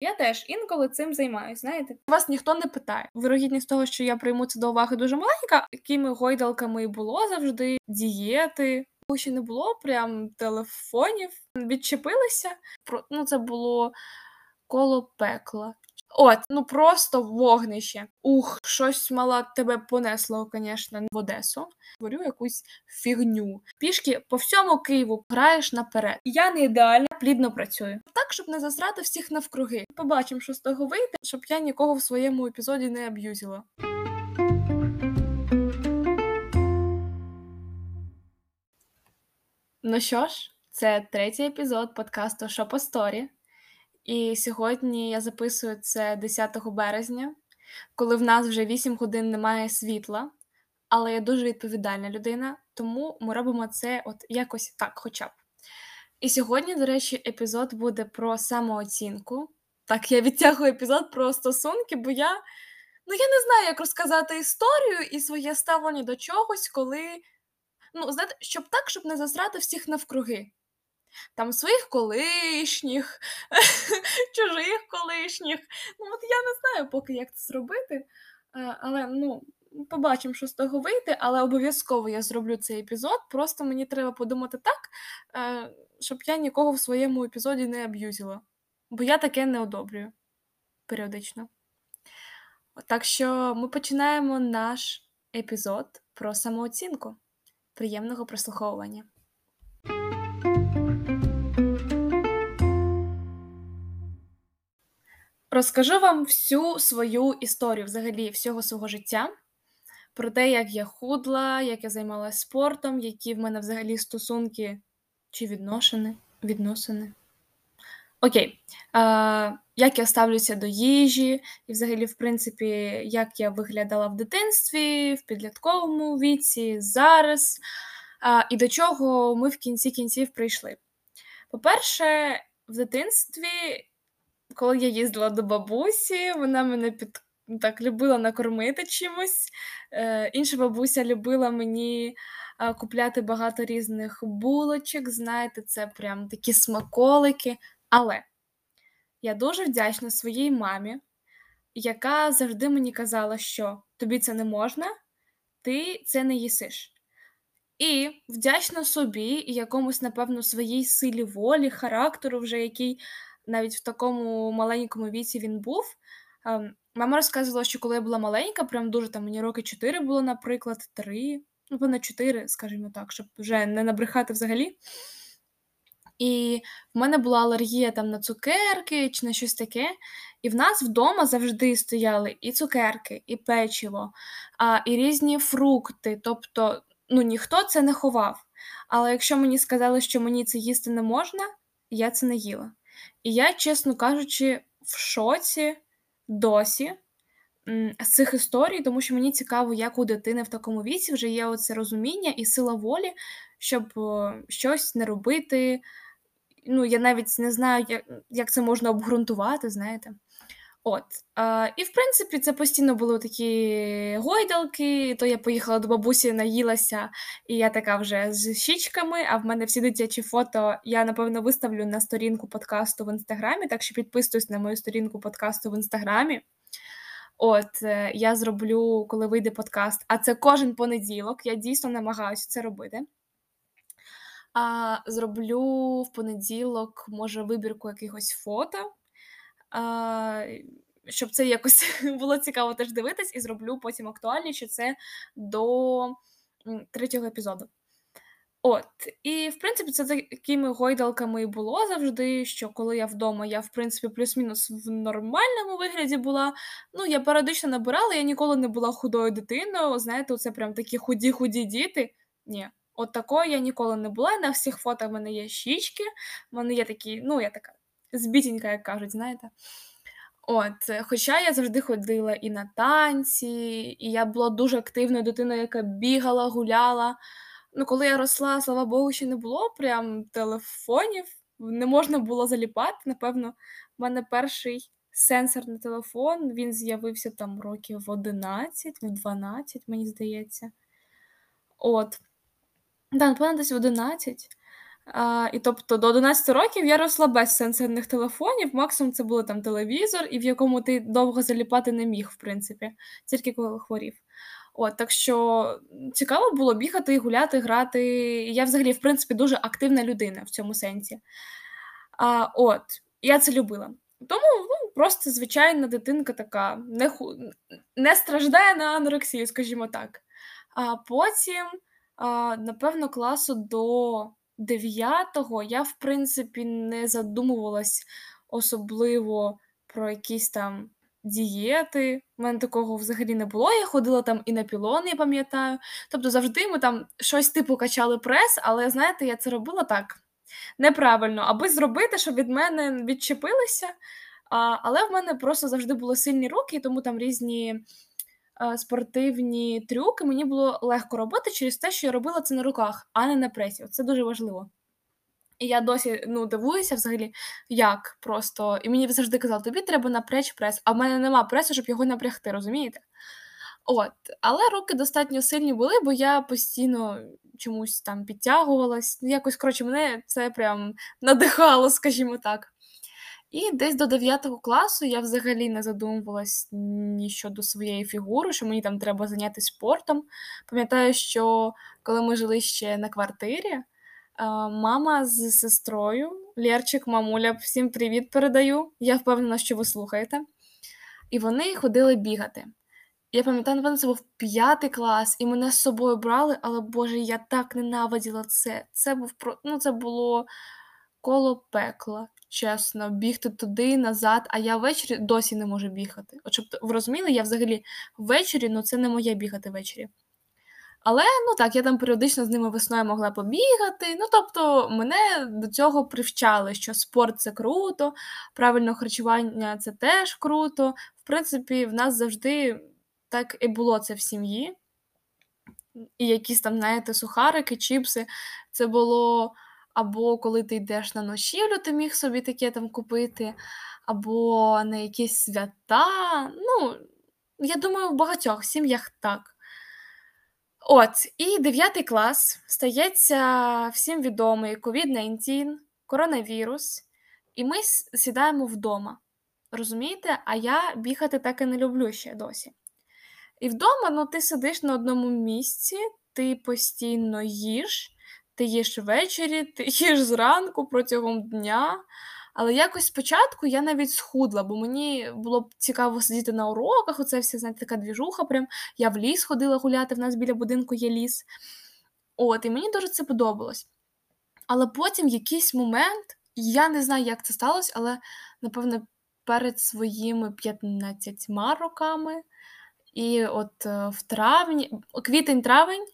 Я теж інколи цим займаюся, знаєте. Вас ніхто не питає. Вирогідність того, що я прийму це до уваги дуже маленька, якими гойдалками було завжди, дієти. Ще не було прям телефонів, відчепилися. Ну, це було коло пекла. От, ну просто вогнище. Ух, щось мала тебе понесло, звісно, в Одесу. Говорю якусь фігню. Пішки по всьому Києву граєш наперед. Я не ідеально плідно працюю. Так, щоб не засрати всіх навкруги. Побачимо, що з того вийде, щоб я нікого в своєму епізоді не аб'юзила. Ну що ж, це третій епізод подкасту «Що по сторі. І сьогодні я записую це 10 березня, коли в нас вже 8 годин немає світла, але я дуже відповідальна людина, тому ми робимо це от якось так, хоча б. І сьогодні, до речі, епізод буде про самооцінку. Так, я відтягую епізод про стосунки, бо я ну, я не знаю, як розказати історію і своє ставлення до чогось, коли. Ну, знаєте, щоб так, щоб не засрати всіх навкруги там своїх колишніх, чужих колишніх. Ну, от я не знаю поки, як це зробити. Е, але ну, побачимо, що з того вийде, але обов'язково я зроблю цей епізод. Просто мені треба подумати так, е, щоб я нікого в своєму епізоді не аб'юзила. Бо я таке не одобрюю періодично. Так що ми починаємо наш епізод про самооцінку. Приємного прослуховування. Розкажу вам всю свою історію, взагалі, всього свого життя, про те, як я худла, як я займалася спортом, які в мене взагалі стосунки чи відношені. відносини. Окей, а, як я ставлюся до їжі, і взагалі, в принципі, як я виглядала в дитинстві, в підлітковому віці, зараз, а, і до чого ми в кінці кінців прийшли. По-перше, в дитинстві коли я їздила до бабусі, вона мене під так любила накормити чимось. Е, Інша бабуся любила мені купляти багато різних булочок. Знаєте, це прям такі смаколики. Але я дуже вдячна своїй мамі, яка завжди мені казала, що тобі це не можна, ти це не їсиш. І вдячна собі і якомусь, напевно, своїй силі волі, характеру, вже який навіть в такому маленькому віці він був. Ем, мама розказувала, що коли я була маленька, прям дуже там мені роки 4 було, наприклад, 3, ну, понад 4, скажімо так, щоб вже не набрехати взагалі. І в мене була алергія там на цукерки чи на щось таке. І в нас вдома завжди стояли і цукерки, і печиво, а, і різні фрукти. Тобто, ну ніхто це не ховав. Але якщо мені сказали, що мені це їсти не можна, я це не їла. І я, чесно кажучи, в шоці досі з цих історій, тому що мені цікаво, як у дитини в такому віці вже є оце розуміння і сила волі, щоб щось не робити. Ну, я навіть не знаю, як, це можна обґрунтувати, знаєте. От. А, І в принципі, це постійно були такі гойдалки, то я поїхала до бабусі, наїлася, і я така вже з щічками, а в мене всі дитячі фото я, напевно, виставлю на сторінку подкасту в інстаграмі, так що підписуйтесь на мою сторінку подкасту в інстаграмі. От, е, я зроблю, коли вийде подкаст, а це кожен понеділок, я дійсно намагаюся це робити. А, Зроблю в понеділок, може, вибірку якихось фото щоб це якось було цікаво теж дивитись, і зроблю потім актуальніше це до третього епізоду. От, і в принципі, це такими гойдалками і було завжди. Що коли я вдома, я в принципі плюс-мінус в нормальному вигляді була. Ну, я періодично набирала, я ніколи не була худою дитиною. Знаєте, це прям такі худі-худі діти. Ні, от такої я ніколи не була. На всіх фото в мене є щічки, в мене є такі, ну, я така збітінька, як кажуть, знаєте. От, Хоча я завжди ходила і на танці, і я була дуже активною дитиною, яка бігала, гуляла. Ну, Коли я росла, слава Богу, ще не було прям телефонів, не можна було заліпати. Напевно, в мене перший сенсорний телефон він з'явився там років в 11, в 12, мені здається. От. Да, напевно, десь в 11. А, і тобто до 11 років я росла без сенсорних телефонів, максимум це було там телевізор, і в якому ти довго заліпати не міг, в принципі, тільки коли хворів. От, так що цікаво було бігати, гуляти, грати. Я взагалі, в принципі, дуже активна людина в цьому сенсі. А, От, я це любила. Тому ну, просто звичайна дитинка така, не ху... не страждає на анорексію, скажімо так. А потім, а, напевно, класу до 9-го я, в принципі, не задумувалась особливо про якісь там дієти. У мене такого взагалі не було. Я ходила там і на пілон, я пам'ятаю. Тобто завжди ми там щось типу качали прес, але знаєте, я це робила так неправильно, аби зробити, щоб від мене відчепилися. А, Але в мене просто завжди були сильні руки, тому там різні спортивні трюки мені було легко робити через те, що я робила це на руках, а не на пресі. Це дуже важливо. І я досі ну, дивуюся взагалі, як просто. І мені завжди казали, тобі треба напрячь прес, а в мене нема пресу, щоб його напрягти, розумієте? От, але руки достатньо сильні були, бо я постійно чомусь там підтягувалась. Ну, якось, коротше, мене це прям надихало, скажімо так. І десь до 9 класу я взагалі не задумувалась ні щодо своєї фігури, що мені там треба зайнятися спортом. Пам'ятаю, що коли ми жили ще на квартирі, мама з сестрою, Лєрчик, мамуля, всім привіт передаю. Я впевнена, що ви слухаєте. І вони ходили бігати. Я пам'ятаю, напевно, це був п'ятий клас, і мене з собою брали, але Боже, я так ненавиділа це. Це був ну, це було коло пекла, чесно, бігти туди, назад, а я ввечері досі не можу бігати. От щоб ви розуміли, я взагалі ввечері, ну це не моє бігати ввечері. Але ну так, я там періодично з ними весною могла побігати. Ну тобто мене до цього привчали, що спорт це круто, правильне харчування це теж круто. В принципі, в нас завжди так і було це в сім'ї. І якісь там, знаєте, сухарики, чіпси. Це було або коли ти йдеш на ночівлю, ти міг собі таке там купити, або на якісь свята. Ну, я думаю, в багатьох сім'ях так. От, і 9 клас стається всім відомий COVID-19, коронавірус, і ми сідаємо вдома. Розумієте? А я бігати так і не люблю ще досі. І вдома ну, ти сидиш на одному місці, ти постійно їш, ти їш ввечері, ти їш зранку протягом дня. Але якось спочатку я навіть схудла, бо мені було б цікаво сидіти на уроках. Оце все, знаєте, така двіжуха. Прям я в ліс ходила гуляти, в нас біля будинку є ліс. От, і мені дуже це подобалось. Але потім в якийсь момент, я не знаю, як це сталося, але, напевно, перед своїми 15 роками, і от е, в травні, квітень-травень.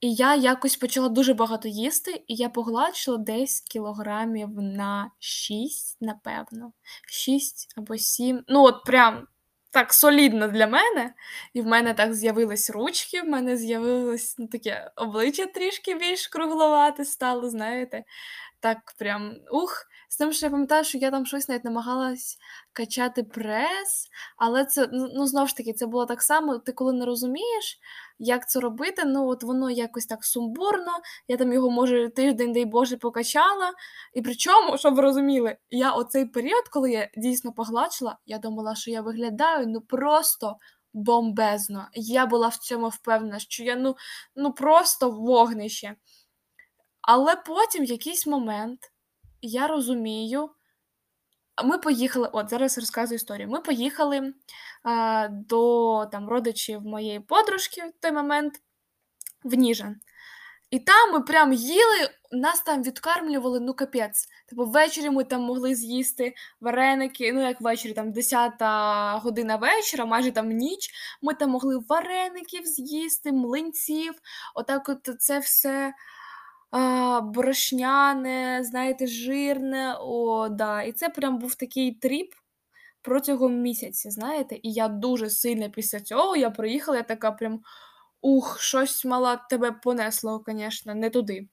І я якось почала дуже багато їсти, і я погладшила десь кілограмів на 6, напевно. 6 або 7. Ну, от прям так солідно для мене. І в мене так з'явились ручки, в мене з'явилось ну, таке обличчя трішки більш кругловате стало, знаєте. Так прям ух. З тим, що я пам'ятаю, що я там щось навіть намагалась качати прес, але це, ну, ну знову ж таки, це було так само, ти коли не розумієш, як це робити, ну от воно якось так сумбурно, я там його, може, тиждень, дай Боже, покачала. І причому, щоб ви розуміли, я оцей період, коли я дійсно погладшила, я думала, що я виглядаю ну просто бомбезно. Я була в цьому впевнена, що я ну, ну просто вогнище. Але потім в якийсь момент я розумію. Ми поїхали, от зараз розказую історію. Ми поїхали а, до там, родичів моєї подружки в той момент в Ніжин. І там ми прям їли, нас там відкармлювали, ну капець. Типу, ввечері ми там могли з'їсти вареники, ну як ввечері, там 10 година вечора, майже там ніч. Ми там могли вареників з'їсти, млинців. Отак, от це все а, борошняне, знаєте, жирне. О, да. І це прям був такий тріп протягом місяця, знаєте. І я дуже сильно після цього я приїхала, я така прям ух, щось мала тебе понесло, звісно, не туди.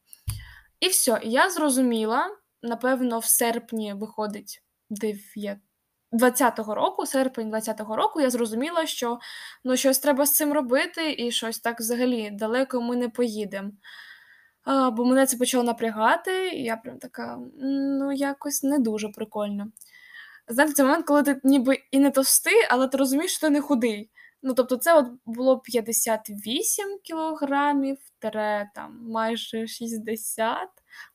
І все, я зрозуміла, напевно, в серпні виходить 9. 20-го року, серпень 20-го року, я зрозуміла, що ну, щось треба з цим робити, і щось так взагалі далеко ми не поїдемо. Бо мене це почало напрягати, і я прям така: "Ну, якось не дуже прикольно". Знаєте, це момент, коли ти ніби і не товстий, але ти розумієш, що ти не худий. Ну, тобто, це от було 58 кілограмів тире там майже 60.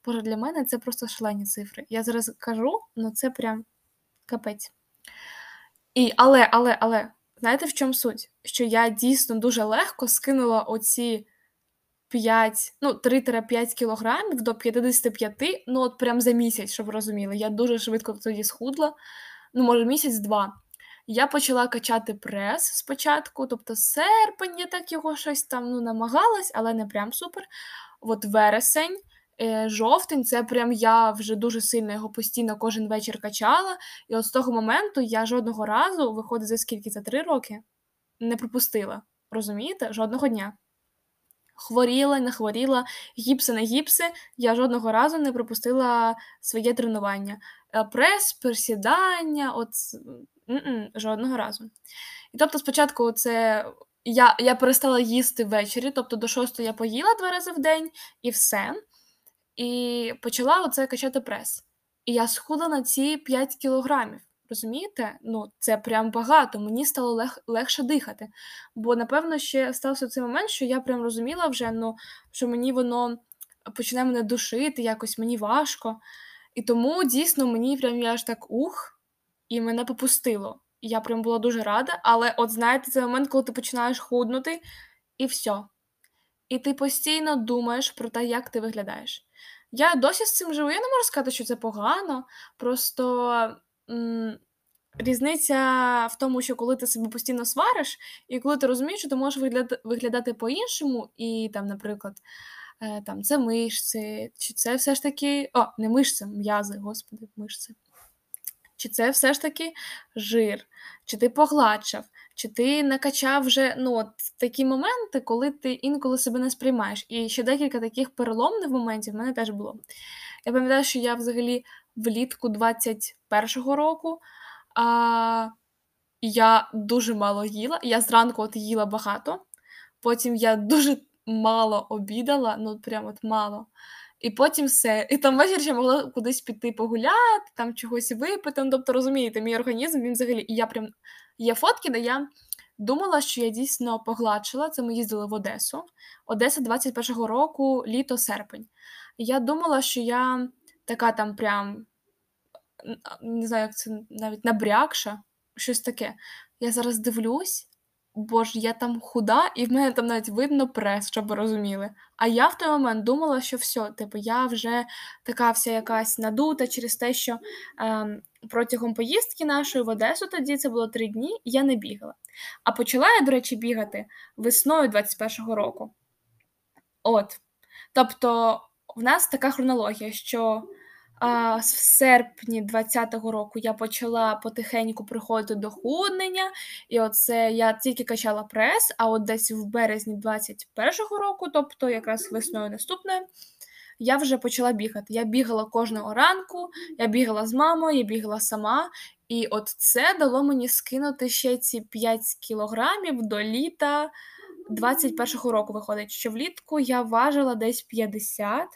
Боже, для мене це просто шалені цифри. Я зараз кажу, ну це прям капець. І але, але, але, знаєте, в чому суть? Що я дійсно дуже легко скинула оці 5, ну, 3-5 кілограмів до 55, ну, от прям за місяць, щоб ви розуміли. Я дуже швидко тоді схудла, ну, може, місяць-два. Я почала качати прес спочатку, тобто серпень, я так його щось там ну, намагалась, але не прям супер. От вересень, е, жовтень, це прям я вже дуже сильно його постійно кожен вечір качала. І от з того моменту я жодного разу, виходить за скільки? За три роки, не пропустила. Розумієте? Жодного дня. Хворіла, не хворіла, гіпси, не гіпси, я жодного разу не пропустила своє тренування. Е, прес, присідання, от жодного разу. І тобто, спочатку, це я я перестала їсти ввечері, тобто до 6 я поїла два рази в день і все. І почала оце качати прес. І я схудла на ці 5 кілограмів. Розумієте? Ну, це прям багато. Мені стало лег, легше дихати. Бо, напевно, ще стався цей момент, що я прям розуміла вже, ну, що мені воно почне мене душити, якось мені важко. І тому дійсно мені прям я аж так ух і мене попустило. Я прям була дуже рада, але от знаєте, це момент, коли ти починаєш худнути, і все. І ти постійно думаєш про те, як ти виглядаєш. Я досі з цим живу. Я не можу сказати, що це погано. Просто різниця в тому, що коли ти себе постійно свариш, і коли ти розумієш, що ти можеш виглядати, виглядати по-іншому, і там, наприклад, е, там це мишці, чи це все ж таки. О, не мишці, м'язи, господи, мишці. Чи це все ж таки жир, чи ти погладшав, чи ти накачав вже ну, от такі моменти, коли ти інколи себе не сприймаєш. І ще декілька таких переломних моментів в мене теж було. Я пам'ятаю, що я взагалі влітку 21-го року а, я дуже мало їла. Я зранку от їла багато, потім я дуже мало обідала, ну прям от мало. І потім все. І там ввечері ще могла кудись піти погуляти, там чогось випити. Ну, тобто, розумієте, мій організм він взагалі. І я прям є фотки, де я думала, що я дійсно погладшила. Це ми їздили в Одесу. Одеса 21-го року, літо, серпень. Я думала, що я така там прям не знаю, як це навіть набрякша, щось таке. Я зараз дивлюсь. Боже, я там худа, і в мене там навіть видно прес, щоб ви розуміли. А я в той момент думала, що все, типу, я вже така вся якась надута через те, що е, протягом поїздки нашої в Одесу тоді це було три дні, я не бігала. А почала я, до речі, бігати весною 21-го року. От. Тобто, в нас така хронологія, що а, В серпні 20-го року я почала потихеньку приходити до худнення, і оце я тільки качала прес, а от десь в березні 21-го року, тобто якраз весною наступною, я вже почала бігати. Я бігала кожного ранку, я бігала з мамою, я бігала сама. І от це дало мені скинути ще ці 5 кілограмів до літа 21-го року. Виходить, що влітку я важила десь 50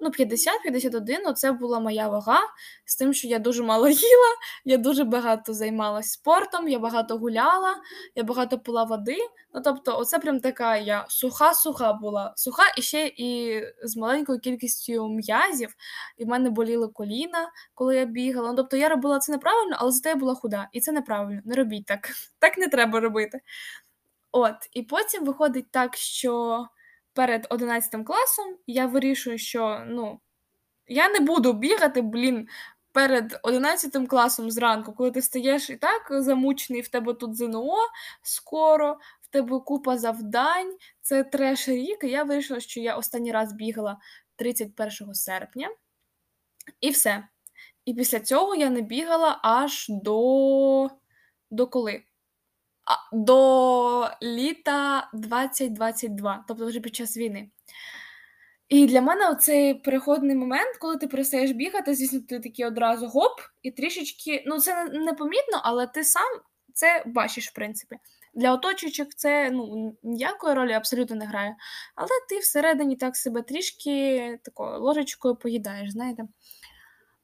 ну, 50-51 це була моя вага, з тим, що я дуже мало їла, я дуже багато займалася спортом, я багато гуляла, я багато пила води. Ну, тобто, оце прям така я суха-суха була, суха і ще і з маленькою кількістю м'язів, і в мене боліли коліна, коли я бігала. Ну, тобто я робила це неправильно, але зате я була худа. І це неправильно. Не робіть так. Так не треба робити. От, і потім виходить так, що перед 11 класом я вирішую, що ну, я не буду бігати, блін, перед 11 класом зранку, коли ти стаєш і так замучений, в тебе тут ЗНО скоро, в тебе купа завдань, це треш рік. І я вирішила, що я останній раз бігала 31 серпня. І все. І після цього я не бігала аж до. До коли? До літа 2022, тобто вже під час війни. І для мене оцей переходний момент, коли ти перестаєш бігати, звісно, ти такий одразу гоп, і трішечки, ну це непомітно, але ти сам це бачиш, в принципі. Для оточуючих це ну, ніякої ролі абсолютно не грає. Але ти всередині так себе трішки такою ложечкою поїдаєш, знаєте.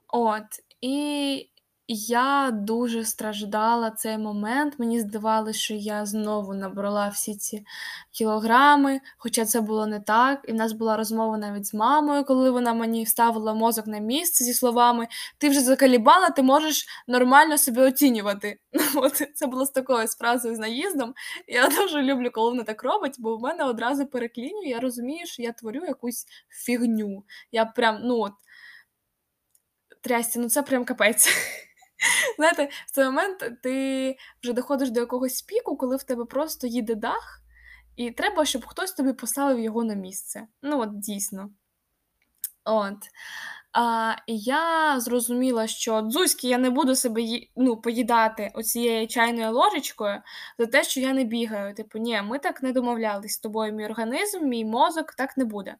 От. І я дуже страждала цей момент. Мені здавалося, що я знову набрала всі ці кілограми, хоча це було не так. І в нас була розмова навіть з мамою, коли вона мені вставила мозок на місце зі словами: Ти вже закалібала, ти можеш нормально себе оцінювати. От Це було з такою фразою з наїздом. Я дуже люблю, коли вона так робить, бо в мене одразу переклінює, я розумію, що я творю якусь фігню. Я прям, ну от. Трясся, ну це прям капець. Знаєте, в цей момент ти вже доходиш до якогось піку, коли в тебе просто їде дах, і треба, щоб хтось тобі поставив його на місце. Ну, от дійсно. От. А, І я зрозуміла, що дзузьки я не буду себе ну, поїдати оцією чайною ложечкою за те, що я не бігаю. Типу, ні, ми так не домовлялись з тобою, мій організм, мій мозок так не буде.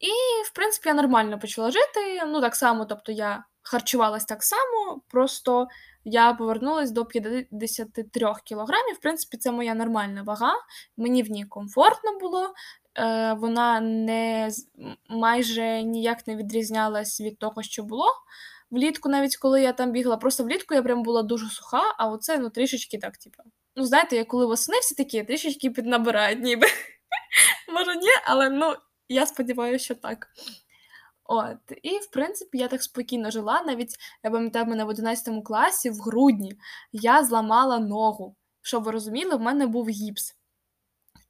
І, в принципі, я нормально почала жити. Ну, так само, тобто я харчувалась так само, просто я повернулася до 53 кілограмів. В принципі, це моя нормальна вага, мені в ній комфортно було. Е, Вона не майже ніяк не відрізнялась від того, що було. Влітку, навіть коли я там бігла, просто влітку я прям була дуже суха, а оце ну, трішечки так, типу. Ну, знаєте, я коли восени всі такі трішечки піднабирають, ніби. Може, ні, але ну, я сподіваюся, що так. От, і в принципі я так спокійно жила. Навіть я пам'ятаю, мене в 11 класі в грудні я зламала ногу. Щоб ви розуміли, в мене був гіпс.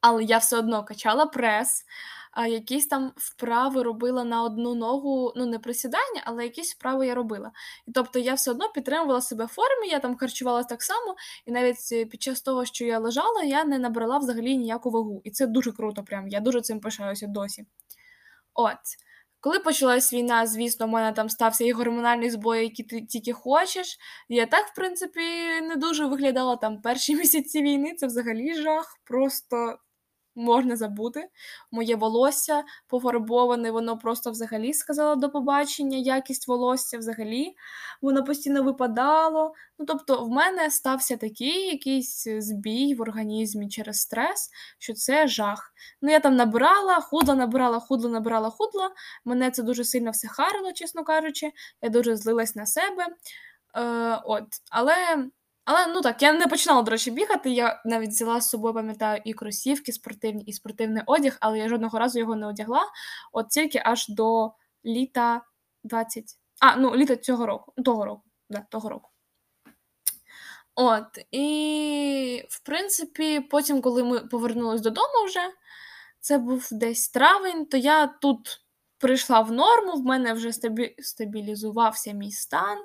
Але я все одно качала прес, а якісь там вправи робила на одну ногу, ну не присідання, але якісь вправи я робила. І тобто я все одно підтримувала себе в формі, я там харчувалася так само, і навіть під час того, що я лежала, я не набрала взагалі ніяку вагу. І це дуже круто, прям я дуже цим пишаюся досі. От. Коли почалась війна, звісно, в мене там стався і гормональний збой, який ти тільки хочеш. Я так, в принципі, не дуже виглядала там перші місяці війни. Це взагалі жах. Просто можна забути. Моє волосся пофарбоване, воно просто взагалі сказало до побачення, якість волосся взагалі, воно постійно випадало. Ну, тобто, в мене стався такий якийсь збій в організмі через стрес, що це жах. Ну, я там набирала, худла, набирала, худла, набирала, худла. Мене це дуже сильно все харило, чесно кажучи. Я дуже злилась на себе. Е, от. Але але ну так, я не починала, до речі, бігати. Я навіть взяла з собою, пам'ятаю, і кросівки спортивні, і спортивний одяг, але я жодного разу його не одягла. От тільки аж до літа 20. А, ну, літа цього року. Того року. Да, того року. От, і, в принципі, потім, коли ми повернулись додому вже, це був десь травень, то я тут прийшла в норму, в мене вже стабі... стабілізувався мій стан,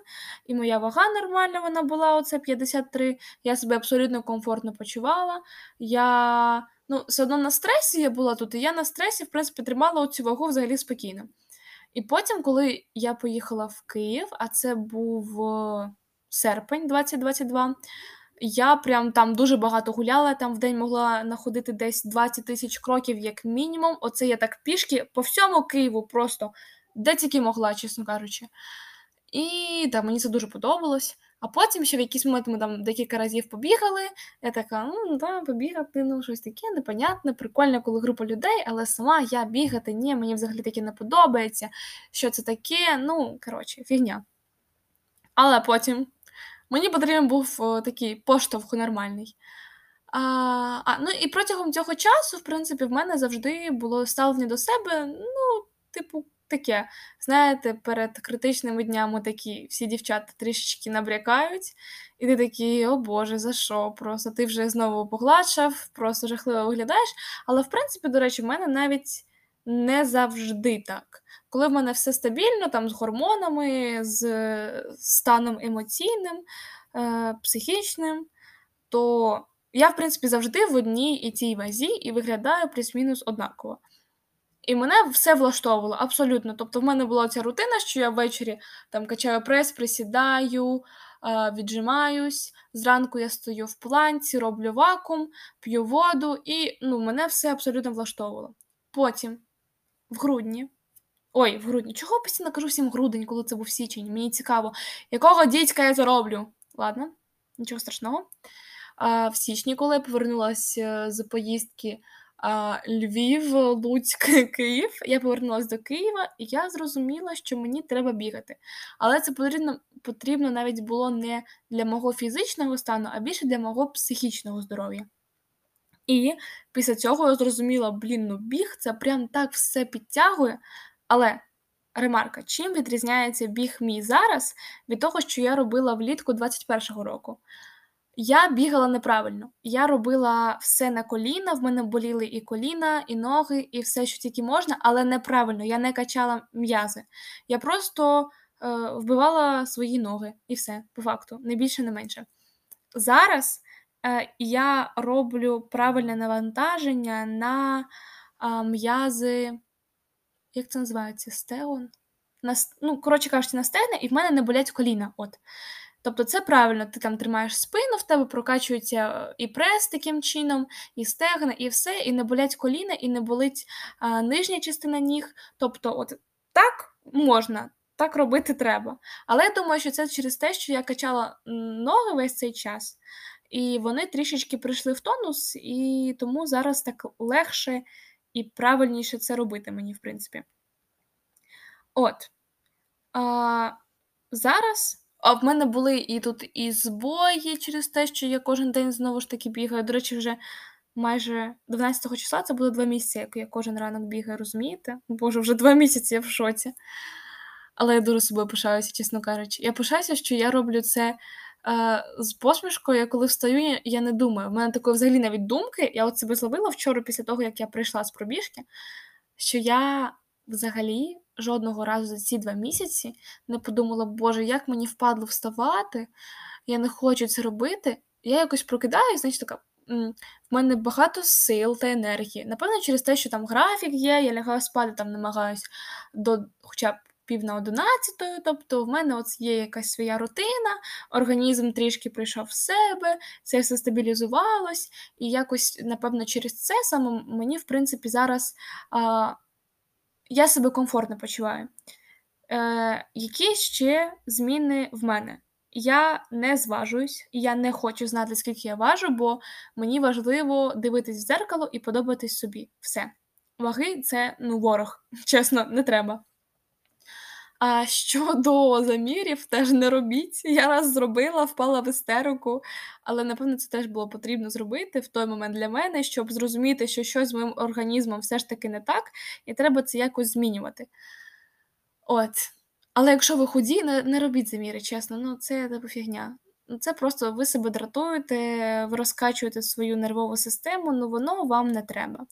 і моя вага нормальна вона була, оце 53. Я себе абсолютно комфортно почувала. Я ну, все одно на стресі я була тут, і я на стресі, в принципі, тримала цю вагу взагалі спокійно. І потім, коли я поїхала в Київ, а це був е, серпень 2022. Я прям там дуже багато гуляла, там в день могла находити десь 20 тисяч кроків, як мінімум. Оце я так пішки по всьому Києву просто де тільки могла, чесно кажучи. І так, мені це дуже подобалось. А потім ще в якийсь момент ми там декілька разів побігали. Я така, ну да, побігати, ну щось таке, непонятне, прикольно, коли група людей, але сама я бігати, ні, мені взагалі таке не подобається. Що це таке? Ну, коротше, фігня. Але потім Мені потрібен був о, такий поштовх нормальний. А, а, Ну і протягом цього часу, в принципі, в мене завжди було ставлення до себе, ну, типу, таке. Знаєте, перед критичними днями такі всі дівчата трішечки набрякають, і ти такий, о Боже, за що? Просто ти вже знову погладшав, просто жахливо виглядаєш. Але, в принципі, до речі, в мене навіть не завжди так. Коли в мене все стабільно, там з гормонами, з станом емоційним, е, психічним, то я, в принципі, завжди в одній і цій вазі і виглядаю плюс-мінус однаково. І мене все влаштовувало абсолютно. Тобто, в мене була ця рутина, що я ввечері там качаю прес, присідаю, е, віджимаюсь. Зранку я стою в планці, роблю вакуум, п'ю воду, і ну, мене все абсолютно влаштовувало. Потім в грудні. Ой, в грудні. Чого постійно кажу всім грудень, коли це був січень? Мені цікаво, якого дідька я це роблю? Ладно, нічого страшного. А в січні, коли я повернулася з поїздки а, Львів, Луцьк, Київ, я повернулася до Києва, і я зрозуміла, що мені треба бігати. Але це потрібно потрібно навіть було не для мого фізичного стану, а більше для мого психічного здоров'я. І після цього я зрозуміла, блін, ну біг це прям так все підтягує. Але ремарка, чим відрізняється біг мій зараз від того, що я робила влітку 21-го року? Я бігала неправильно. Я робила все на коліна, в мене боліли і коліна, і ноги, і все, що тільки можна, але неправильно, я не качала м'язи. Я просто е, вбивала свої ноги і все, по факту, не більше, не менше. Зараз я роблю правильне навантаження на м'язи, як це називається? Стегон? На, ну, коротше кажучи, на стегна, і в мене не болять коліна. от. Тобто це правильно, ти там тримаєш спину, в тебе прокачується е, і прес таким чином, і стегна, і все, і не болять коліна, і не болить а, нижня частина ніг. Тобто, от так можна, так робити треба. Але я думаю, що це через те, що я качала ноги весь цей час, і вони трішечки прийшли в тонус, і тому зараз так легше і правильніше це робити мені, в принципі. От. А, Зараз. А в мене були і тут і збої через те, що я кожен день знову ж таки бігаю. До речі, вже майже 12 числа це було два місяці, як я кожен ранок бігаю, розумієте? Боже, вже два місяці я в шоці. Але я дуже собою пишаюся, чесно кажучи. Я пишаюся, що я роблю це е, з посмішкою, я коли встаю, я не думаю. У мене такої взагалі навіть думки. Я от себе зловила вчора після того, як я прийшла з пробіжки, що я взагалі жодного разу за ці два місяці не подумала, Боже, як мені впадло вставати, я не хочу це робити. Я якось прокидаюсь, значить така. В мене багато сил та енергії. Напевно, через те, що там графік є, я лягаю спати, там намагаюсь до хоча б пів на одинадцятої, тобто в мене от є якась своя рутина, організм трішки прийшов в себе, це все стабілізувалось, і якось, напевно, через це саме мені, в принципі, зараз а, я себе комфортно почуваю. Е, Які ще зміни в мене? Я не зважуюсь, я не хочу знати, скільки я важу, бо мені важливо дивитись в дзеркало і подобатись собі. Все. Ваги це ну, ворог, чесно, не треба. А щодо замірів, теж не робіть. Я раз зробила, впала в істерику, але напевно це теж було потрібно зробити в той момент для мене, щоб зрозуміти, що щось з моїм організмом все ж таки не так, і треба це якось змінювати. От. Але якщо ви худі, не, не робіть заміри, чесно, ну це типу фігня. Це просто ви себе дратуєте, ви розкачуєте свою нервову систему, ну воно вам не треба.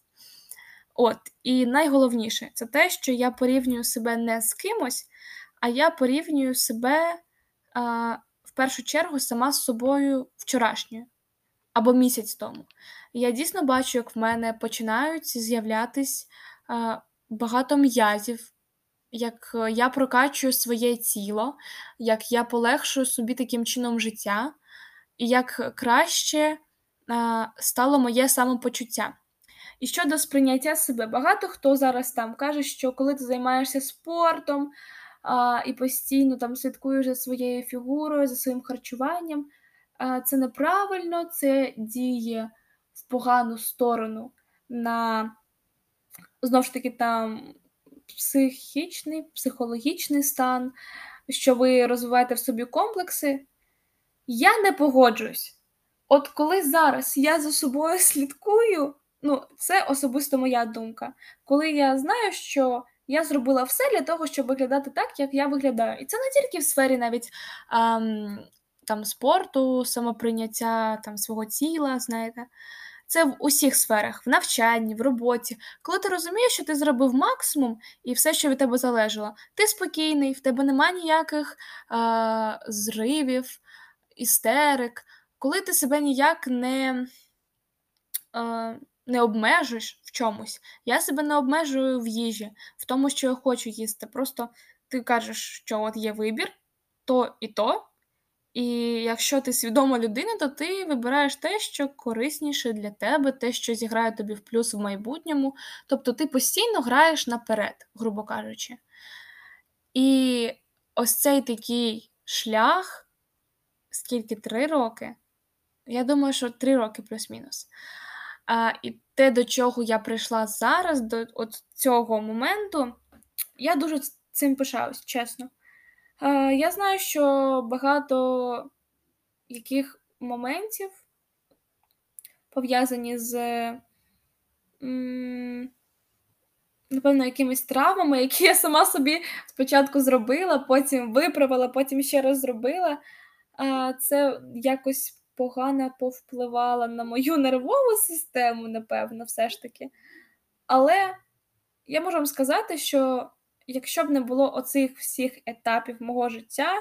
От, і найголовніше це те, що я порівнюю себе не з кимось, а я порівнюю себе а, в першу чергу сама з собою вчорашньою або місяць тому. Я дійсно бачу, як в мене починають з'являтись а, багато м'язів, як я прокачую своє тіло, як я полегшую собі таким чином життя, і як краще а, стало моє самопочуття. І щодо сприйняття себе, багато хто зараз там каже, що коли ти займаєшся спортом а, і постійно там слідкуєш за своєю фігурою, за своїм харчуванням, а, це неправильно, це діє в погану сторону на знову ж таки там психічний, психологічний стан, що ви розвиваєте в собі комплекси. Я не погоджуюсь. От коли зараз я за собою слідкую. Ну, це особисто моя думка. Коли я знаю, що я зробила все для того, щоб виглядати так, як я виглядаю. І це не тільки в сфері навіть ам, там спорту, самоприйняття там свого тіла, знаєте. Це в усіх сферах, в навчанні, в роботі. Коли ти розумієш, що ти зробив максимум і все, що від тебе залежало, ти спокійний, в тебе немає ніяких а, зривів, істерик, коли ти себе ніяк не. А, не обмежуєш в чомусь. Я себе не обмежую в їжі, в тому, що я хочу їсти. Просто ти кажеш, що от є вибір, то і то. І якщо ти свідома людина, то ти вибираєш те, що корисніше для тебе, те, що зіграє тобі в плюс в майбутньому. Тобто ти постійно граєш наперед, грубо кажучи. І ось цей такий шлях, скільки три роки, Я думаю, що 3 роки плюс-мінус. А, І те, до чого я прийшла зараз, до от цього моменту, я дуже цим пишаюсь, чесно. А, Я знаю, що багато яких моментів пов'язані з, напевно, якимись травмами, які я сама собі спочатку зробила, потім виправила, потім ще раз зробила. Це якось погано повпливало на мою нервову систему, напевно, все ж таки. Але я можу вам сказати, що якщо б не було оцих всіх етапів мого життя,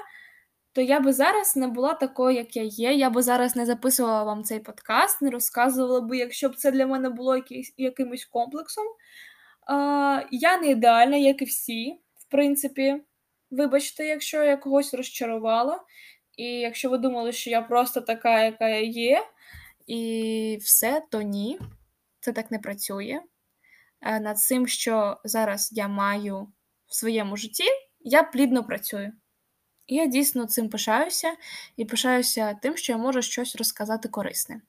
то я би зараз не була такою, як я є. Я би зараз не записувала вам цей подкаст, не розказувала би, якщо б це для мене було якийсь, якимось комплексом. А, Я не ідеальна, як і всі, в принципі. Вибачте, якщо я когось розчарувала. І якщо ви думали, що я просто така, яка я є, і все, то ні, це так не працює. Е, над цим, що зараз я маю в своєму житті, я плідно працюю. І я дійсно цим пишаюся і пишаюся тим, що я можу щось розказати корисне.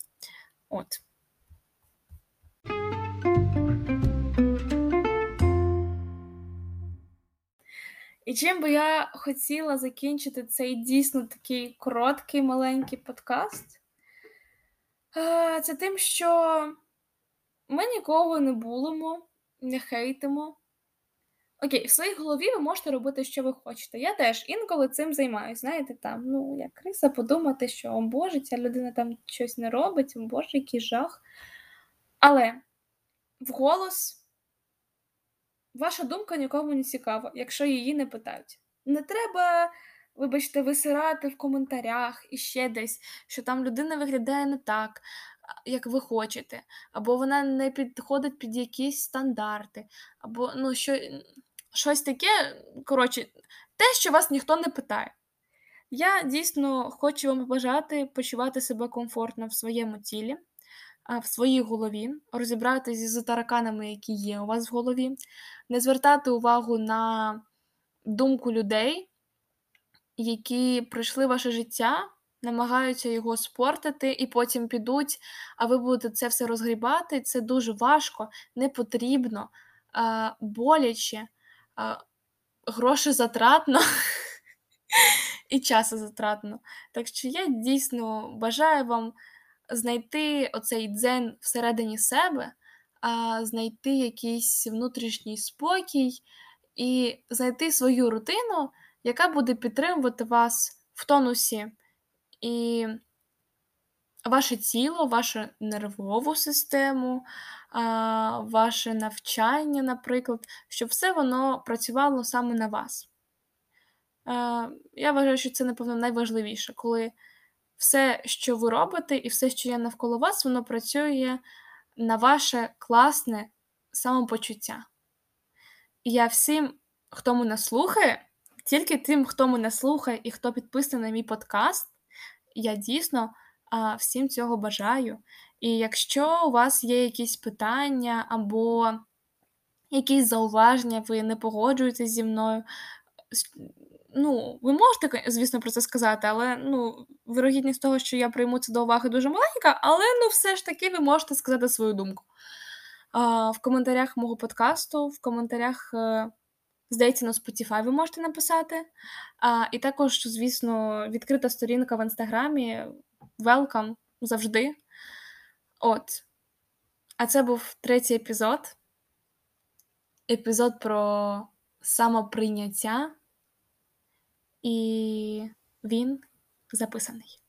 От. І чим би я хотіла закінчити цей дійсно такий короткий маленький подкаст, це тим, що ми нікого не булимо, не хейтимо. Окей, в своїй голові ви можете робити, що ви хочете. Я теж інколи цим займаюся. Знаєте, там, ну, як криса, подумати, що о Боже, ця людина там щось не робить, о Боже, який жах. Але вголос Ваша думка нікому не цікава, якщо її не питають. Не треба, вибачте, висирати в коментарях і ще десь, що там людина виглядає не так, як ви хочете, або вона не підходить під якісь стандарти, або ну, що, щось таке, коротше, те, що вас ніхто не питає. Я дійсно хочу вам побажати почувати себе комфортно в своєму тілі в своїй голові, розібратися з тараканами, які є у вас в голові, не звертати увагу на думку людей, які пройшли ваше життя, намагаються його спортити і потім підуть, а ви будете це все розгрібати. Це дуже важко, не потрібно, боляче, грошезатратно. І часозатратно. Так що я дійсно бажаю вам знайти оцей дзен всередині себе, знайти якийсь внутрішній спокій і знайти свою рутину, яка буде підтримувати вас в тонусі і ваше тіло, вашу нервову систему, ваше навчання, наприклад, щоб все воно працювало саме на вас. Я вважаю, що це, напевно, найважливіше, коли все, що ви робите, і все, що є навколо вас, воно працює на ваше класне самопочуття. Я всім, хто мене слухає, тільки тим, хто мене слухає і хто підписаний на мій подкаст, я дійсно всім цього бажаю. І якщо у вас є якісь питання або якісь зауваження, ви не погоджуєтесь зі мною, ну, ви можете, звісно, про це сказати, але ну, вирогідність того, що я прийму це до уваги, дуже маленька, але ну, все ж таки ви можете сказати свою думку. А, В коментарях мого подкасту, в коментарях, е, здається, на Spotify ви можете написати. А, І також, звісно, відкрита сторінка в інстаграмі. Welcome завжди. От. А це був третій епізод. Епізод про самоприйняття і він записаний.